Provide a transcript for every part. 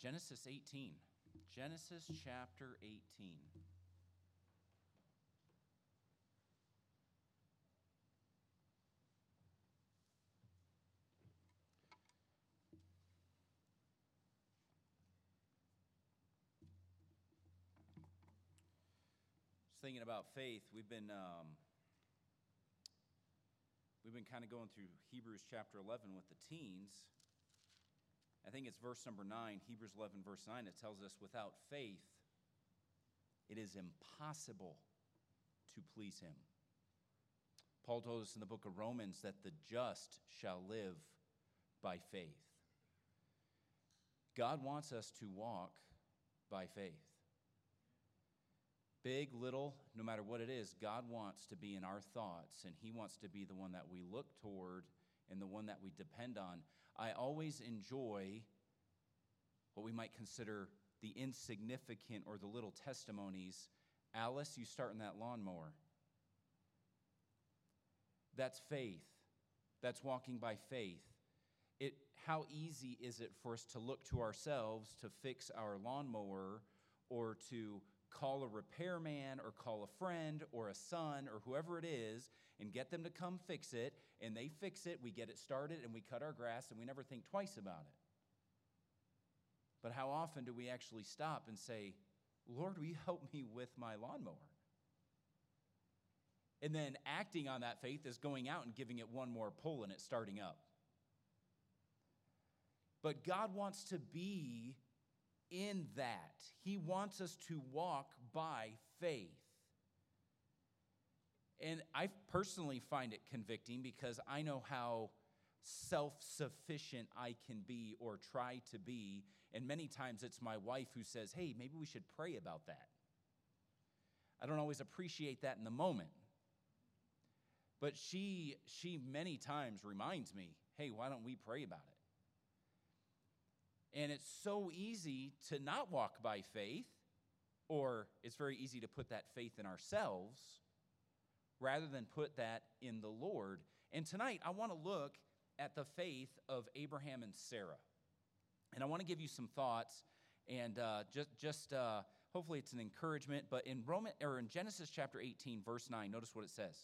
Genesis 18. Genesis chapter 18. Just thinking about faith, we've been um, we've been kind of going through Hebrews chapter 11 with the teens. I think it's verse number 9, Hebrews 11, verse 9. It tells us, without faith, it is impossible to please him. Paul told us in the book of Romans that the just shall live by faith. God wants us to walk by faith. Big, little, no matter what it is, God wants to be in our thoughts, and He wants to be the one that we look toward and the one that we depend on. I always enjoy what we might consider the insignificant or the little testimonies. Alice, you start in that lawnmower. That's faith. That's walking by faith. It, how easy is it for us to look to ourselves to fix our lawnmower or to call a repairman or call a friend or a son or whoever it is and get them to come fix it and they fix it we get it started and we cut our grass and we never think twice about it but how often do we actually stop and say lord will you help me with my lawnmower and then acting on that faith is going out and giving it one more pull and it starting up but god wants to be in that. He wants us to walk by faith. And I personally find it convicting because I know how self sufficient I can be or try to be. And many times it's my wife who says, hey, maybe we should pray about that. I don't always appreciate that in the moment. But she, she many times reminds me, hey, why don't we pray about it? And it's so easy to not walk by faith, or it's very easy to put that faith in ourselves rather than put that in the Lord. And tonight, I want to look at the faith of Abraham and Sarah. And I want to give you some thoughts, and uh, just, just uh, hopefully it's an encouragement. But in Roman or in Genesis chapter 18, verse 9, notice what it says.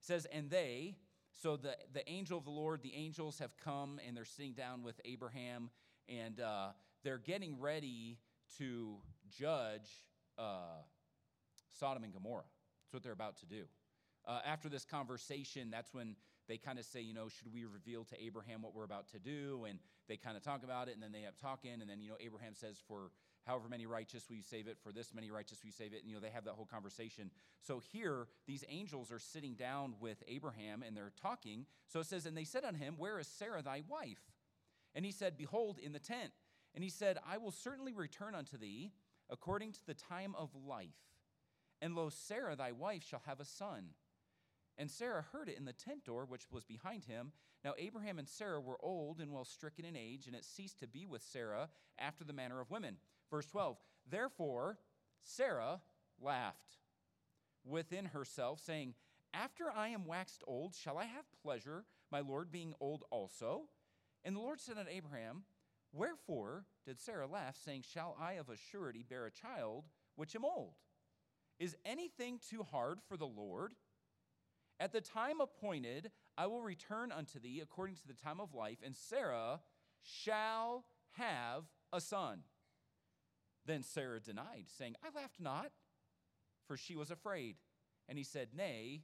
It says, And they, so the, the angel of the Lord, the angels have come and they're sitting down with Abraham and uh, they're getting ready to judge uh, Sodom and Gomorrah. That's what they're about to do. Uh, after this conversation, that's when they kind of say, you know, should we reveal to Abraham what we're about to do? And they kind of talk about it, and then they have talking, and then, you know, Abraham says, for however many righteous will you save it? For this many righteous will you save it? And, you know, they have that whole conversation. So here, these angels are sitting down with Abraham, and they're talking. So it says, and they said unto him, Where is Sarah thy wife? And he said, Behold, in the tent. And he said, I will certainly return unto thee according to the time of life. And lo, Sarah thy wife shall have a son. And Sarah heard it in the tent door which was behind him. Now Abraham and Sarah were old and well stricken in age, and it ceased to be with Sarah after the manner of women. Verse 12 Therefore Sarah laughed within herself, saying, After I am waxed old, shall I have pleasure, my Lord being old also? And the Lord said unto Abraham, Wherefore did Sarah laugh, saying, Shall I of a surety bear a child which am old? Is anything too hard for the Lord? At the time appointed, I will return unto thee according to the time of life, and Sarah shall have a son. Then Sarah denied, saying, I laughed not, for she was afraid. And he said, Nay,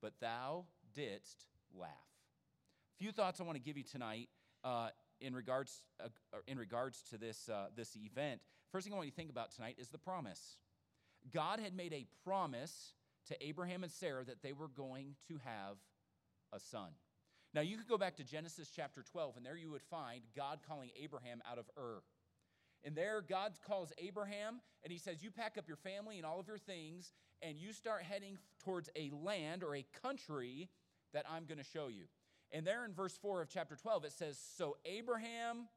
but thou didst laugh A few thoughts I want to give you tonight uh, in, regards, uh, in regards to this, uh, this event. First thing I want you to think about tonight is the promise. God had made a promise to Abraham and Sarah that they were going to have a son. Now, you could go back to Genesis chapter 12, and there you would find God calling Abraham out of Ur. And there, God calls Abraham and he says, You pack up your family and all of your things, and you start heading towards a land or a country that I'm going to show you. And there in verse 4 of chapter 12, it says, So Abraham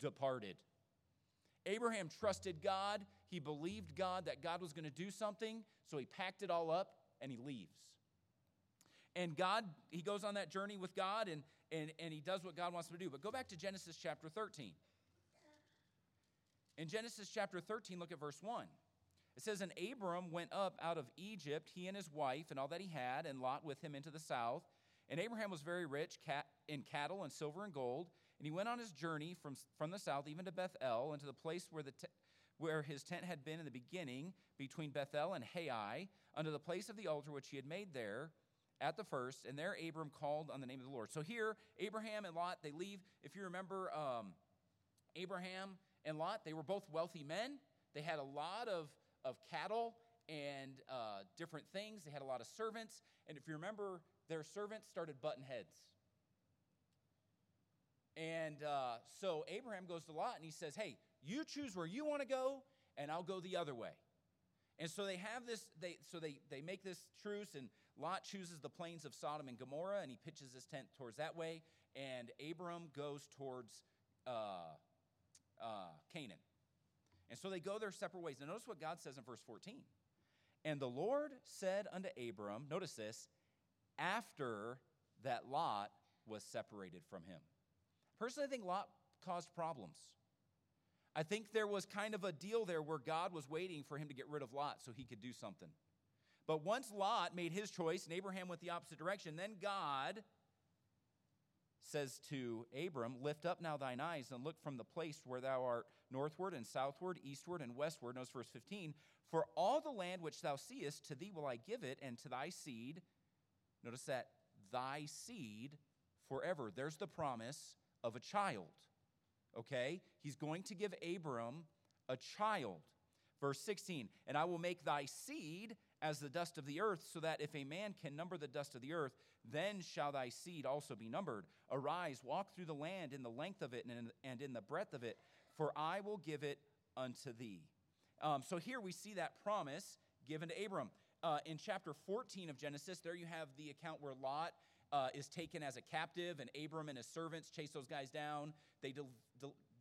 departed. Abraham trusted God. He believed God that God was going to do something. So he packed it all up and he leaves. And God, he goes on that journey with God and, and, and he does what God wants him to do. But go back to Genesis chapter 13. In Genesis chapter 13, look at verse 1. It says, And Abram went up out of Egypt, he and his wife, and all that he had, and Lot with him into the south. And Abraham was very rich in cattle and silver and gold. And he went on his journey from, from the south even to Bethel, and to the place where, the where his tent had been in the beginning, between Bethel and Hai, under the place of the altar which he had made there at the first. And there Abram called on the name of the Lord. So here, Abraham and Lot, they leave. If you remember, um, Abraham and Lot, they were both wealthy men. They had a lot of, of cattle and uh, different things. They had a lot of servants. And if you remember, their servants started butting heads. And uh, so Abraham goes to Lot and he says, Hey, you choose where you want to go, and I'll go the other way. And so they have this, they, so they, they make this truce, and Lot chooses the plains of Sodom and Gomorrah, and he pitches his tent towards that way, and Abram goes towards uh, uh, Canaan. And so they go their separate ways. Now, notice what God says in verse 14. And the Lord said unto Abram, notice this, after that Lot was separated from him. Personally, I think Lot caused problems. I think there was kind of a deal there where God was waiting for him to get rid of Lot so he could do something. But once Lot made his choice and Abraham went the opposite direction, then God says to Abram, Lift up now thine eyes and look from the place where thou art northward and southward, eastward and westward. Notice verse 15. For all the land which thou seest, to thee will I give it, and to thy seed. Notice that, thy seed forever. There's the promise of a child. Okay? He's going to give Abram a child. Verse 16, and I will make thy seed as the dust of the earth, so that if a man can number the dust of the earth, then shall thy seed also be numbered. Arise, walk through the land in the length of it and in the breadth of it, for I will give it unto thee. Um, so here we see that promise given to Abram. Uh, in chapter 14 of Genesis, there you have the account where Lot uh, is taken as a captive, and Abram and his servants chase those guys down. They, de-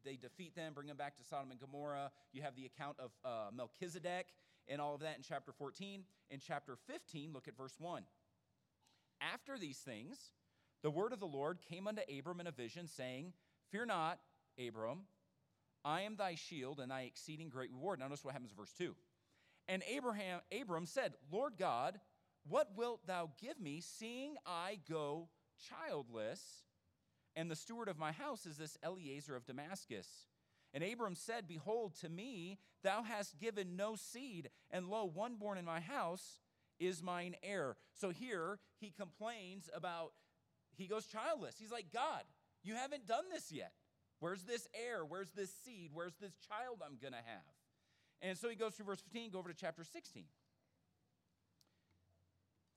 they defeat them, bring them back to Sodom and Gomorrah. You have the account of uh, Melchizedek and all of that in chapter 14. In chapter 15, look at verse 1. After these things, the word of the Lord came unto Abram in a vision, saying, Fear not, Abram, I am thy shield and thy exceeding great reward. Now notice what happens in verse 2. And Abraham, Abram said, Lord God, what wilt thou give me, seeing I go childless? And the steward of my house is this Eliezer of Damascus. And Abram said, Behold, to me thou hast given no seed, and lo, one born in my house is mine heir. So here he complains about, he goes childless. He's like, God, you haven't done this yet. Where's this heir? Where's this seed? Where's this child I'm going to have? And so he goes through verse 15, go over to chapter 16.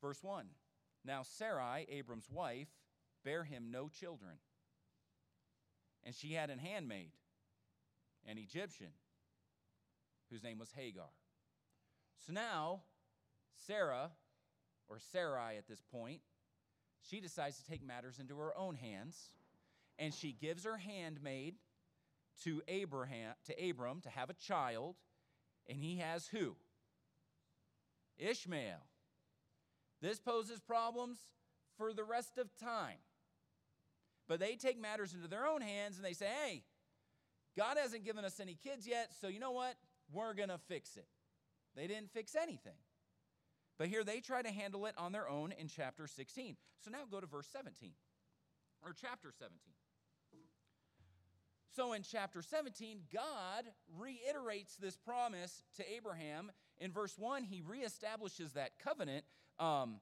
Verse 1 Now Sarai, Abram's wife, bare him no children. And she had an handmaid, an Egyptian, whose name was Hagar. So now, Sarah, or Sarai at this point, she decides to take matters into her own hands, and she gives her handmaid to Abraham to Abram to have a child, and he has who? Ishmael. This poses problems for the rest of time. But they take matters into their own hands and they say, hey, God hasn't given us any kids yet, so you know what? We're going to fix it. They didn't fix anything. But here they try to handle it on their own in chapter 16. So now go to verse 17, or chapter 17. So in chapter 17, God reiterates this promise to Abraham. In verse 1, he reestablishes that covenant. Um,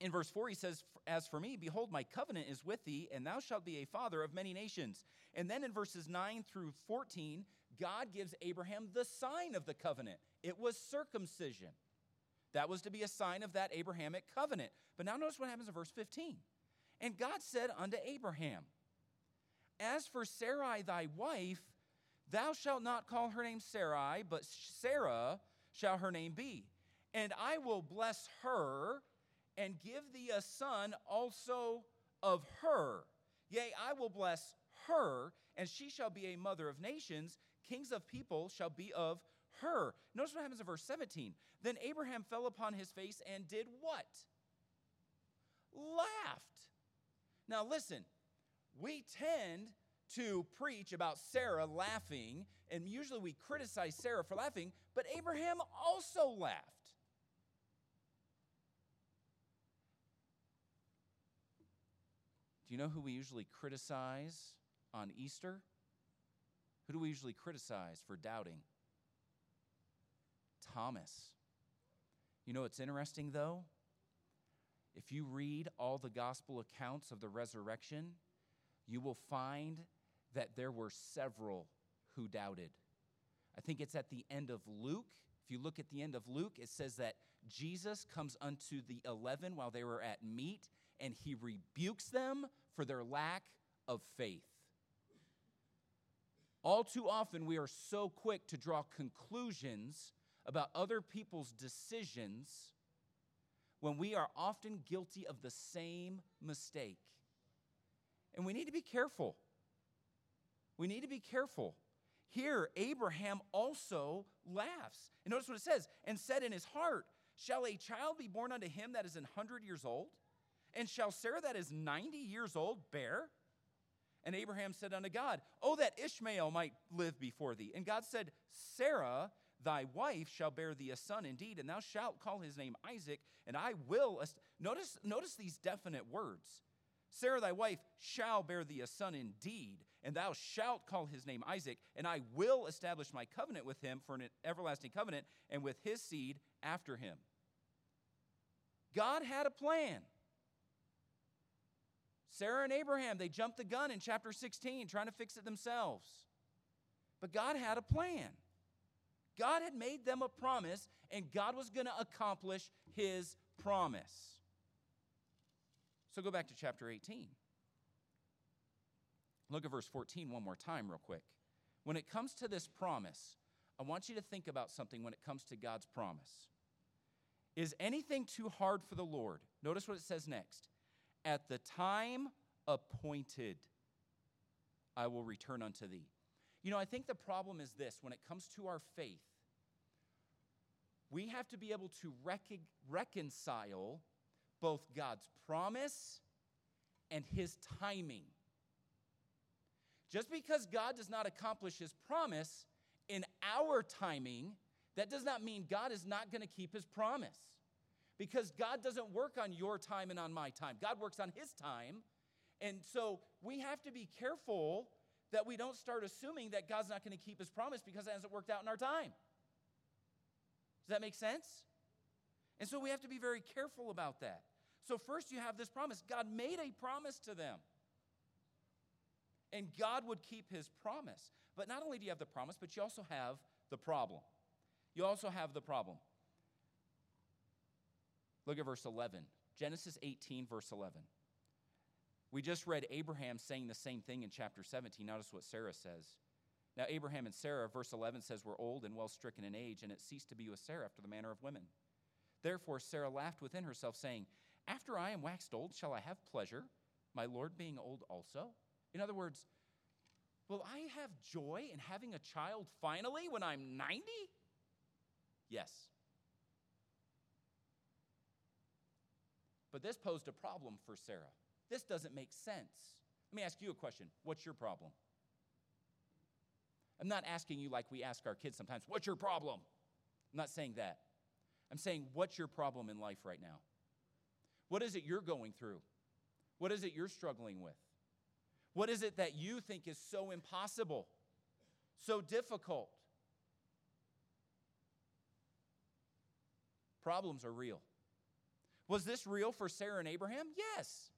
in verse 4, he says, As for me, behold, my covenant is with thee, and thou shalt be a father of many nations. And then in verses 9 through 14, God gives Abraham the sign of the covenant. It was circumcision. That was to be a sign of that Abrahamic covenant. But now notice what happens in verse 15. And God said unto Abraham, as for Sarai thy wife, thou shalt not call her name Sarai, but Sarah shall her name be. And I will bless her and give thee a son also of her. Yea, I will bless her, and she shall be a mother of nations. Kings of people shall be of her. Notice what happens in verse 17. Then Abraham fell upon his face and did what? Laughed. Now listen, we tend to preach about Sarah laughing, and usually we criticize Sarah for laughing, but Abraham also laughed. Do you know who we usually criticize on Easter? Who do we usually criticize for doubting? Thomas. You know what's interesting though? If you read all the gospel accounts of the resurrection, you will find that there were several who doubted. I think it's at the end of Luke. If you look at the end of Luke, it says that Jesus comes unto the 11 while they were at meat and he rebukes them for their lack of faith. All too often, we are so quick to draw conclusions about other people's decisions when we are often guilty of the same mistake. And we need to be careful. We need to be careful. Here, Abraham also laughs. And notice what it says and said in his heart, Shall a child be born unto him that is an hundred years old? And shall Sarah that is ninety years old bear? And Abraham said unto God, Oh, that Ishmael might live before thee. And God said, Sarah, thy wife, shall bear thee a son indeed, and thou shalt call his name Isaac, and I will. Notice, notice these definite words. Sarah, thy wife, shall bear thee a son indeed, and thou shalt call his name Isaac, and I will establish my covenant with him for an everlasting covenant, and with his seed after him. God had a plan. Sarah and Abraham, they jumped the gun in chapter 16 trying to fix it themselves. But God had a plan. God had made them a promise, and God was going to accomplish his promise. So go back to chapter 18. Look at verse 14 one more time, real quick. When it comes to this promise, I want you to think about something when it comes to God's promise. Is anything too hard for the Lord? Notice what it says next at the time appointed, I will return unto thee. You know, I think the problem is this when it comes to our faith, we have to be able to rec- reconcile both God's promise and his timing. Just because God does not accomplish his promise in our timing, that does not mean God is not going to keep his promise because God doesn't work on your time and on my time. God works on His time. And so we have to be careful that we don't start assuming that God's not going to keep His promise because it hasn't worked out in our time. Does that make sense? And so we have to be very careful about that. So, first, you have this promise God made a promise to them. And God would keep his promise. But not only do you have the promise, but you also have the problem. You also have the problem. Look at verse 11. Genesis 18, verse 11. We just read Abraham saying the same thing in chapter 17. Notice what Sarah says. Now, Abraham and Sarah, verse 11 says, were old and well stricken in age, and it ceased to be with Sarah after the manner of women. Therefore, Sarah laughed within herself, saying, After I am waxed old, shall I have pleasure, my Lord being old also? In other words, will I have joy in having a child finally when I'm 90? Yes. But this posed a problem for Sarah. This doesn't make sense. Let me ask you a question What's your problem? I'm not asking you like we ask our kids sometimes, What's your problem? I'm not saying that. I'm saying, What's your problem in life right now? What is it you're going through? What is it you're struggling with? What is it that you think is so impossible, so difficult? Problems are real. Was this real for Sarah and Abraham? Yes.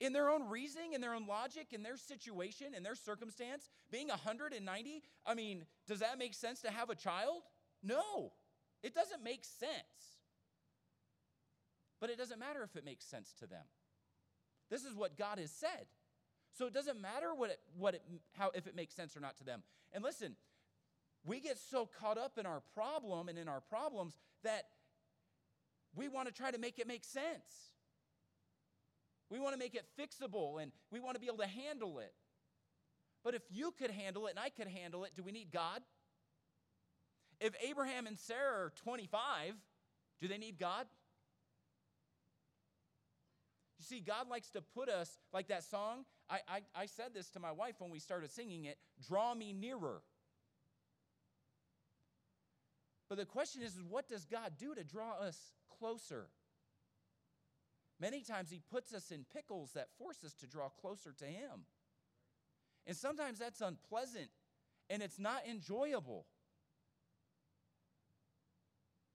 In their own reasoning, in their own logic, in their situation, in their circumstance, being 190, I mean, does that make sense to have a child? No, it doesn't make sense. But it doesn't matter if it makes sense to them. This is what God has said. So it doesn't matter what it, what it, how, if it makes sense or not to them. And listen, we get so caught up in our problem and in our problems that we want to try to make it make sense. We want to make it fixable and we want to be able to handle it. But if you could handle it and I could handle it, do we need God? If Abraham and Sarah are 25, do they need God? You see, God likes to put us, like that song, I, I, I said this to my wife when we started singing it draw me nearer. But the question is, what does God do to draw us closer? Many times He puts us in pickles that force us to draw closer to Him. And sometimes that's unpleasant and it's not enjoyable.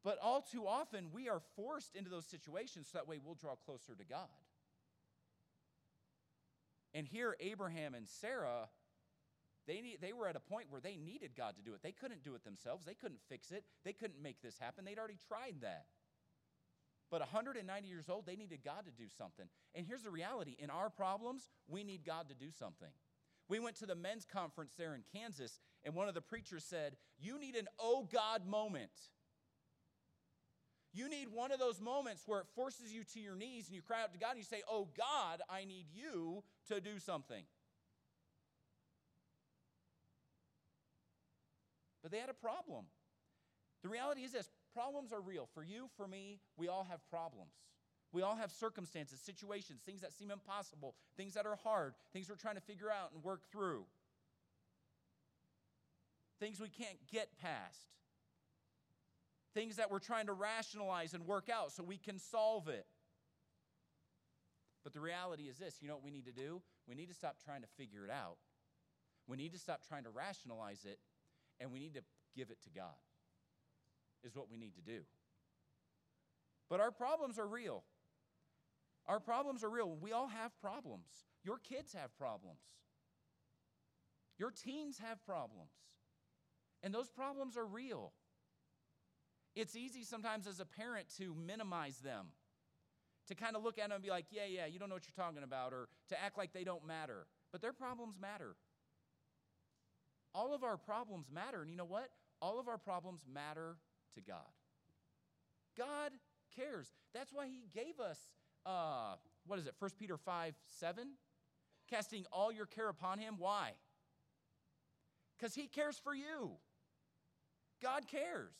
But all too often, we are forced into those situations so that way we'll draw closer to God. And here, Abraham and Sarah, they, need, they were at a point where they needed God to do it. They couldn't do it themselves, they couldn't fix it, they couldn't make this happen. They'd already tried that. But 190 years old, they needed God to do something. And here's the reality in our problems, we need God to do something. We went to the men's conference there in Kansas, and one of the preachers said, You need an oh God moment. You need one of those moments where it forces you to your knees and you cry out to God and you say, Oh God, I need you to do something. But they had a problem. The reality is this problems are real. For you, for me, we all have problems. We all have circumstances, situations, things that seem impossible, things that are hard, things we're trying to figure out and work through, things we can't get past things that we're trying to rationalize and work out so we can solve it. But the reality is this you know what we need to do? We need to stop trying to figure it out. We need to stop trying to rationalize it, and we need to give it to God, is what we need to do. But our problems are real. Our problems are real. We all have problems. Your kids have problems. Your teens have problems. And those problems are real. It's easy sometimes as a parent to minimize them, to kind of look at them and be like, yeah, yeah, you don't know what you're talking about, or to act like they don't matter. But their problems matter. All of our problems matter. And you know what? All of our problems matter to God. God cares. That's why He gave us, uh, what is it, 1 Peter 5 7? Casting all your care upon Him. Why? Because He cares for you. God cares.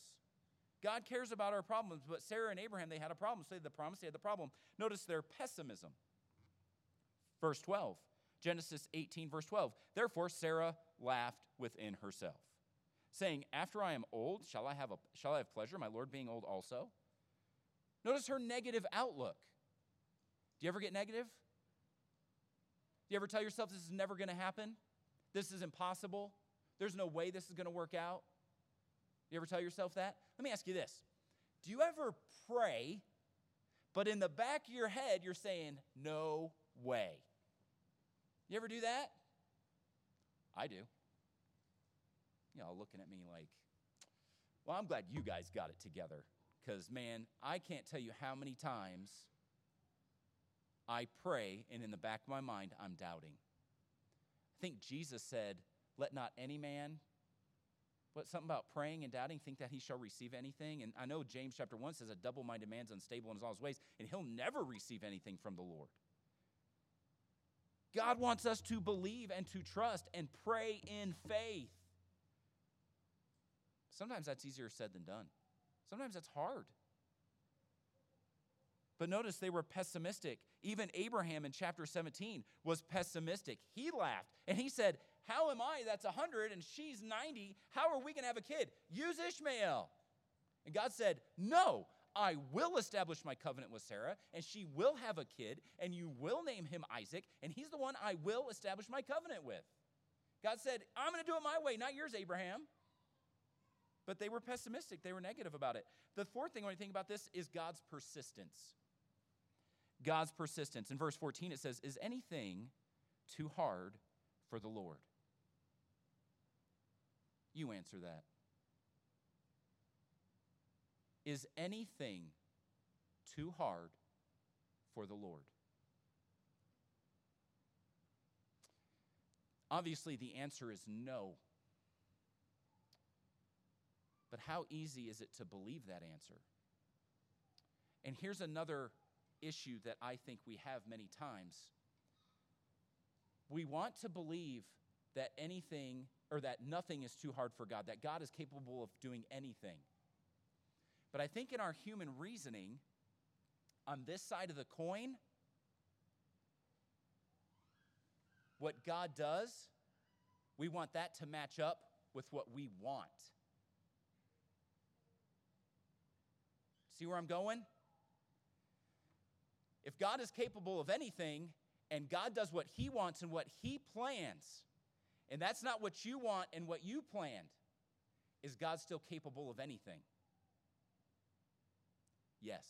God cares about our problems, but Sarah and Abraham, they had a problem. So they had the promise, they had the problem. Notice their pessimism. Verse 12, Genesis 18, verse 12. Therefore, Sarah laughed within herself, saying, After I am old, shall I have, a, shall I have pleasure, my Lord being old also? Notice her negative outlook. Do you ever get negative? Do you ever tell yourself this is never going to happen? This is impossible? There's no way this is going to work out? Do you ever tell yourself that? Let me ask you this Do you ever pray, but in the back of your head, you're saying, No way? You ever do that? I do. You know, looking at me like, well, I'm glad you guys got it together. Because, man, I can't tell you how many times I pray, and in the back of my mind, I'm doubting. I think Jesus said, Let not any man what something about praying and doubting, think that he shall receive anything. And I know James chapter 1 says a double-minded man's unstable in his all his ways, and he'll never receive anything from the Lord. God wants us to believe and to trust and pray in faith. Sometimes that's easier said than done. Sometimes that's hard. But notice they were pessimistic. Even Abraham in chapter 17 was pessimistic. He laughed and he said, how am I that's 100 and she's 90? How are we going to have a kid? Use Ishmael. And God said, No, I will establish my covenant with Sarah, and she will have a kid, and you will name him Isaac, and he's the one I will establish my covenant with. God said, I'm going to do it my way, not yours, Abraham. But they were pessimistic, they were negative about it. The fourth thing when you think about this is God's persistence. God's persistence. In verse 14, it says, Is anything too hard for the Lord? You answer that. Is anything too hard for the Lord? Obviously, the answer is no. But how easy is it to believe that answer? And here's another issue that I think we have many times. We want to believe that anything or that nothing is too hard for God, that God is capable of doing anything. But I think in our human reasoning, on this side of the coin, what God does, we want that to match up with what we want. See where I'm going? If God is capable of anything and God does what He wants and what He plans, and that's not what you want and what you planned, is God still capable of anything? Yes.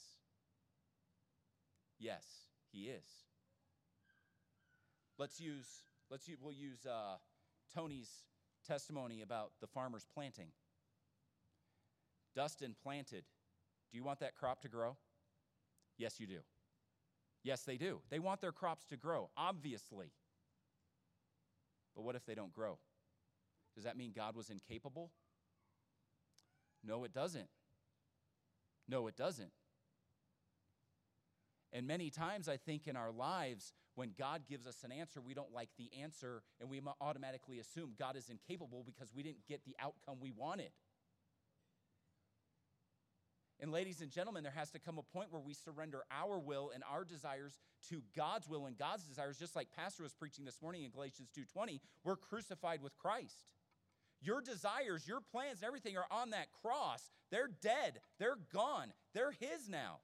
Yes, He is. Let's use, let's use, we'll use uh, Tony's testimony about the farmers planting. Dustin planted. Do you want that crop to grow? Yes, you do. Yes, they do. They want their crops to grow, obviously. But what if they don't grow? Does that mean God was incapable? No, it doesn't. No, it doesn't. And many times, I think in our lives, when God gives us an answer, we don't like the answer and we automatically assume God is incapable because we didn't get the outcome we wanted. And, ladies and gentlemen, there has to come a point where we surrender our will and our desires to God's will and God's desires, just like Pastor was preaching this morning in Galatians 2:20. We're crucified with Christ. Your desires, your plans, and everything are on that cross. They're dead, they're gone, they're His now.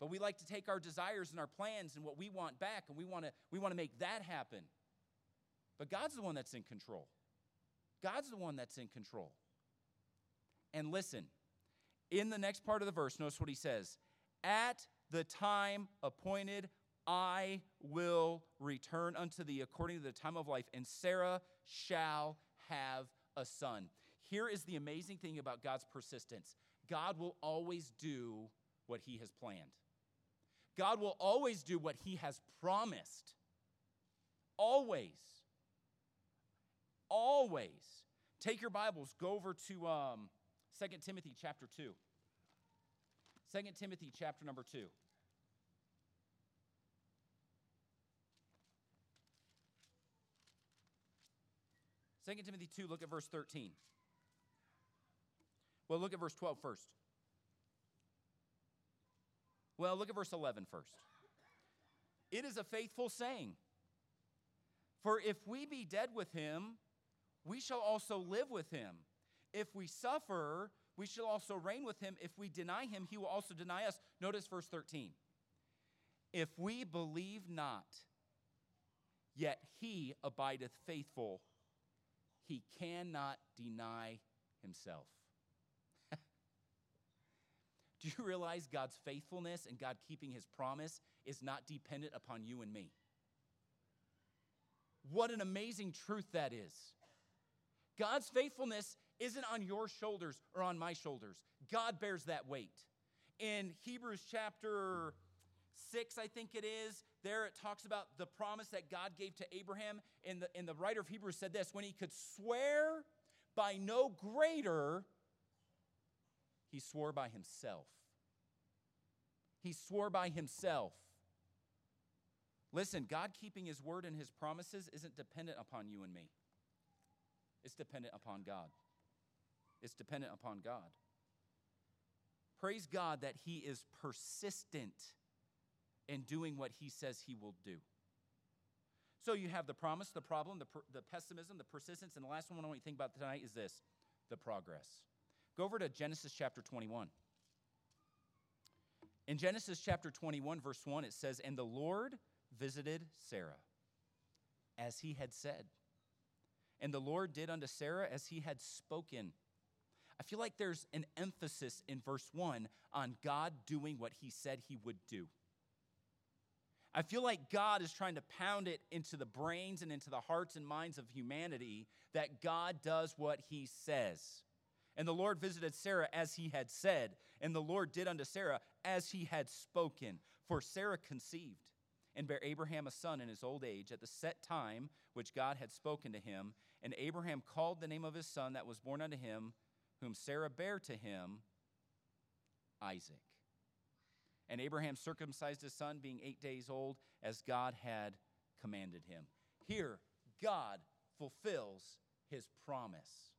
But we like to take our desires and our plans and what we want back, and we want to we want to make that happen. But God's the one that's in control. God's the one that's in control. And listen, in the next part of the verse, notice what he says At the time appointed, I will return unto thee according to the time of life, and Sarah shall have a son. Here is the amazing thing about God's persistence God will always do what he has planned. God will always do what he has promised. Always. Always. Take your Bibles, go over to um, 2 Timothy chapter 2. 2 Timothy chapter number 2. Second Timothy 2, look at verse 13. Well, look at verse 12 first. Well, look at verse 11 first. It is a faithful saying. For if we be dead with him, we shall also live with him. If we suffer, we shall also reign with him. If we deny him, he will also deny us. Notice verse 13. If we believe not, yet he abideth faithful, he cannot deny himself. Do you realize God's faithfulness and God keeping his promise is not dependent upon you and me? What an amazing truth that is. God's faithfulness isn't on your shoulders or on my shoulders. God bears that weight. In Hebrews chapter 6, I think it is, there it talks about the promise that God gave to Abraham. And the, and the writer of Hebrews said this when he could swear by no greater, he swore by himself. He swore by himself. Listen, God keeping his word and his promises isn't dependent upon you and me. It's dependent upon God. It's dependent upon God. Praise God that He is persistent in doing what He says He will do. So you have the promise, the problem, the, per, the pessimism, the persistence, and the last one I want you to think about tonight is this the progress. Go over to Genesis chapter 21. In Genesis chapter 21, verse 1, it says, And the Lord visited Sarah as he had said. And the Lord did unto Sarah as he had spoken. I feel like there's an emphasis in verse 1 on God doing what he said he would do. I feel like God is trying to pound it into the brains and into the hearts and minds of humanity that God does what he says. And the Lord visited Sarah as he had said, and the Lord did unto Sarah as he had spoken. For Sarah conceived and bare Abraham a son in his old age at the set time which God had spoken to him. And Abraham called the name of his son that was born unto him whom Sarah bare to him, Isaac. And Abraham circumcised his son, being eight days old, as God had commanded him. Here, God fulfills his promise.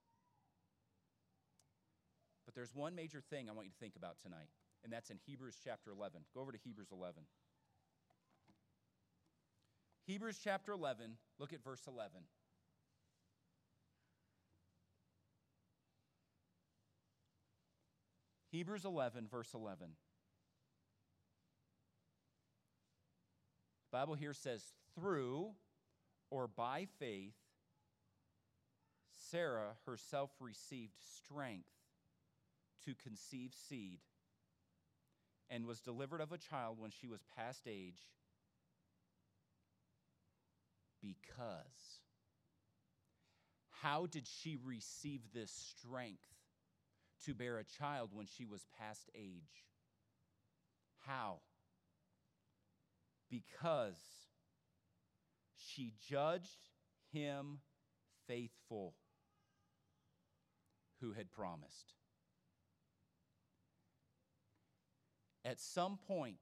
But there's one major thing I want you to think about tonight, and that's in Hebrews chapter 11. Go over to Hebrews 11. Hebrews chapter 11, look at verse 11. Hebrews 11, verse 11. The Bible here says, through or by faith, Sarah herself received strength to conceive seed and was delivered of a child when she was past age because. How did she receive this strength to bear a child when she was past age? How? Because she judged him faithful who had promised. At some point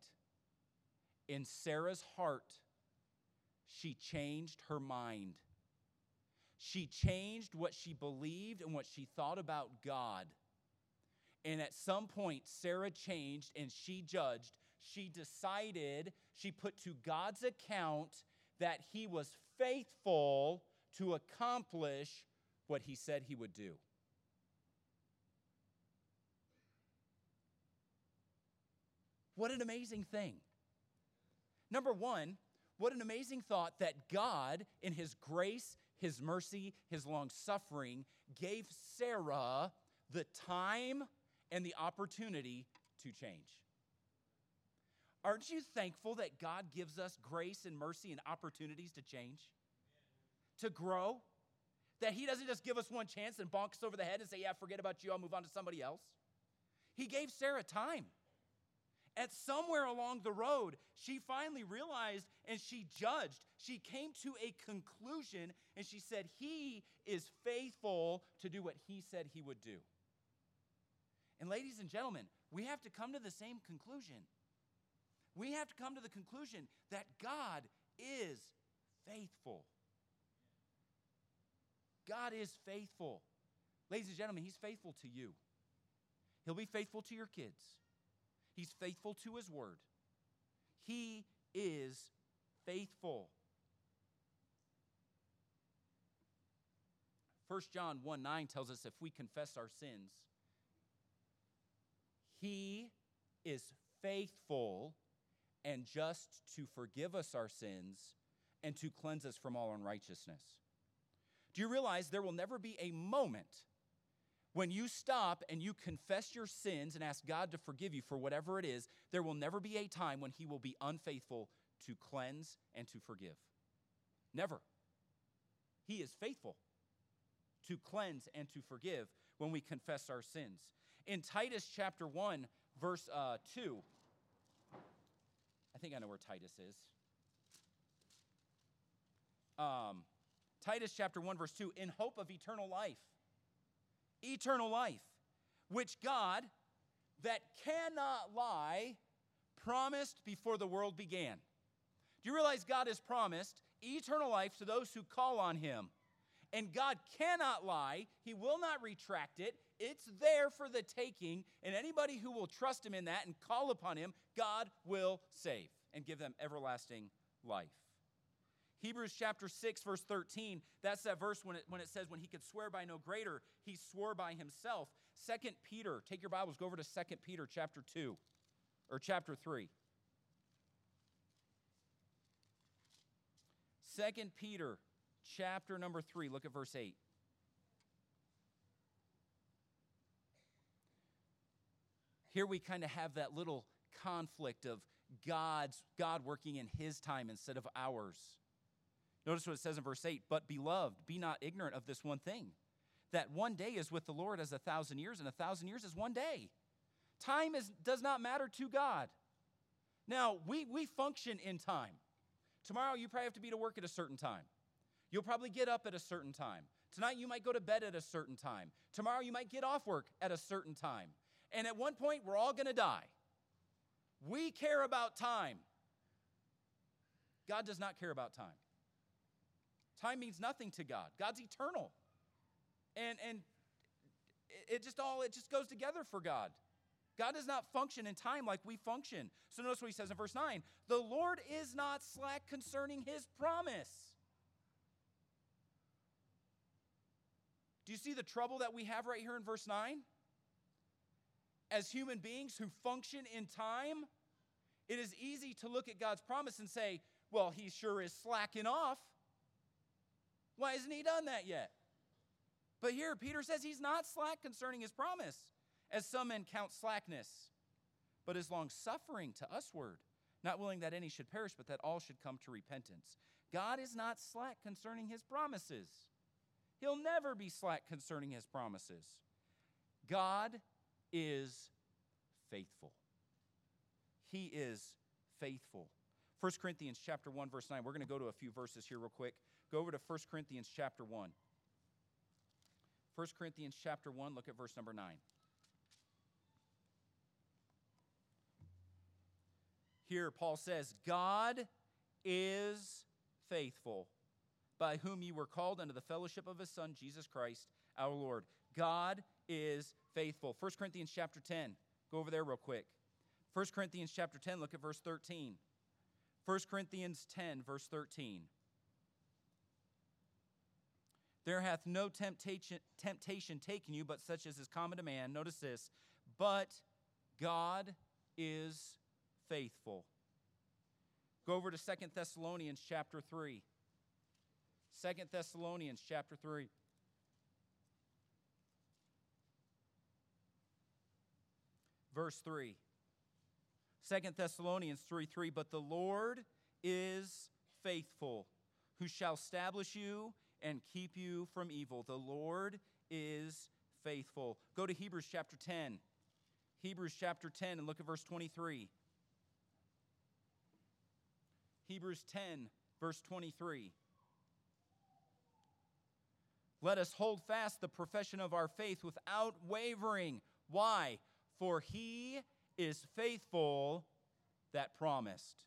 in Sarah's heart, she changed her mind. She changed what she believed and what she thought about God. And at some point, Sarah changed and she judged. She decided, she put to God's account that he was faithful to accomplish what he said he would do. What an amazing thing. Number one, what an amazing thought that God, in His grace, His mercy, His long suffering, gave Sarah the time and the opportunity to change. Aren't you thankful that God gives us grace and mercy and opportunities to change, to grow? That He doesn't just give us one chance and bonk us over the head and say, Yeah, forget about you, I'll move on to somebody else. He gave Sarah time at somewhere along the road, she finally realized and she judged. She came to a conclusion and she said, He is faithful to do what He said He would do. And, ladies and gentlemen, we have to come to the same conclusion. We have to come to the conclusion that God is faithful. God is faithful. Ladies and gentlemen, He's faithful to you. He'll be faithful to your kids. He's faithful to his word. He is faithful. 1 John 1 9 tells us if we confess our sins, he is faithful and just to forgive us our sins and to cleanse us from all unrighteousness. Do you realize there will never be a moment when you stop and you confess your sins and ask God to forgive you for whatever it is, there will never be a time when He will be unfaithful to cleanse and to forgive. Never. He is faithful to cleanse and to forgive when we confess our sins. In Titus chapter 1, verse uh, 2, I think I know where Titus is. Um, Titus chapter 1, verse 2, in hope of eternal life eternal life, which God, that cannot lie, promised before the world began. Do you realize God has promised eternal life to those who call on Him? And God cannot lie, He will not retract it. It's there for the taking, and anybody who will trust Him in that and call upon Him, God will save and give them everlasting life. Hebrews chapter 6, verse 13, that's that verse when it, when it says, when he could swear by no greater, he swore by himself. Second Peter, take your Bibles, go over to Second Peter chapter 2, or chapter 3. Second Peter chapter number 3, look at verse 8. Here we kind of have that little conflict of God's God working in his time instead of ours. Notice what it says in verse 8 But beloved, be not ignorant of this one thing, that one day is with the Lord as a thousand years, and a thousand years is one day. Time is, does not matter to God. Now, we, we function in time. Tomorrow, you probably have to be to work at a certain time. You'll probably get up at a certain time. Tonight, you might go to bed at a certain time. Tomorrow, you might get off work at a certain time. And at one point, we're all going to die. We care about time. God does not care about time. Time means nothing to God. God's eternal. And, and it just all, it just goes together for God. God does not function in time like we function. So notice what he says in verse 9 The Lord is not slack concerning his promise. Do you see the trouble that we have right here in verse 9? As human beings who function in time, it is easy to look at God's promise and say, well, he sure is slacking off. Why hasn't he done that yet? But here, Peter says he's not slack concerning his promise, as some men count slackness, but is long suffering to usward, not willing that any should perish, but that all should come to repentance. God is not slack concerning his promises. He'll never be slack concerning his promises. God is faithful. He is faithful. 1 Corinthians chapter 1 verse 9. We're going to go to a few verses here real quick. Go over to 1 Corinthians chapter 1. 1 Corinthians chapter 1, look at verse number 9. Here Paul says, God is faithful, by whom you were called unto the fellowship of his son Jesus Christ, our Lord. God is faithful. 1 Corinthians chapter 10. Go over there real quick. 1 Corinthians chapter 10, look at verse 13. 1 Corinthians 10, verse 13. There hath no temptation, temptation taken you, but such as is common to man. Notice this. But God is faithful. Go over to Second Thessalonians chapter 3. Second Thessalonians chapter 3. Verse 3. Second Thessalonians 3 3. But the Lord is faithful, who shall establish you and keep you from evil. The Lord is faithful. Go to Hebrews chapter 10. Hebrews chapter 10 and look at verse 23. Hebrews 10, verse 23. Let us hold fast the profession of our faith without wavering. Why? For he is faithful that promised.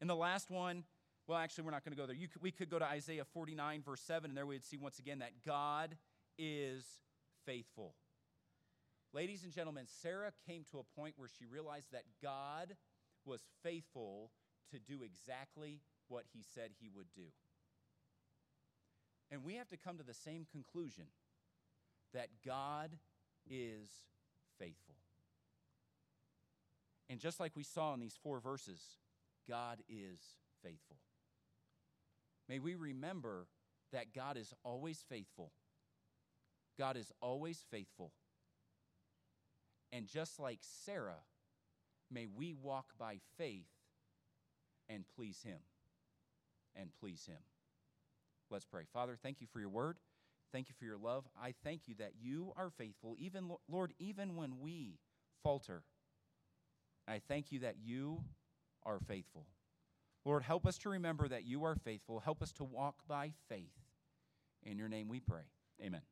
And the last one, well, actually, we're not going to go there. Could, we could go to Isaiah 49, verse 7, and there we'd see once again that God is faithful. Ladies and gentlemen, Sarah came to a point where she realized that God was faithful to do exactly what he said he would do. And we have to come to the same conclusion that God is faithful. And just like we saw in these four verses, God is faithful. May we remember that God is always faithful. God is always faithful. And just like Sarah, may we walk by faith and please Him. And please Him. Let's pray. Father, thank you for your word. Thank you for your love. I thank you that you are faithful, even, Lord, even when we falter. I thank you that you are faithful. Lord, help us to remember that you are faithful. Help us to walk by faith. In your name we pray. Amen.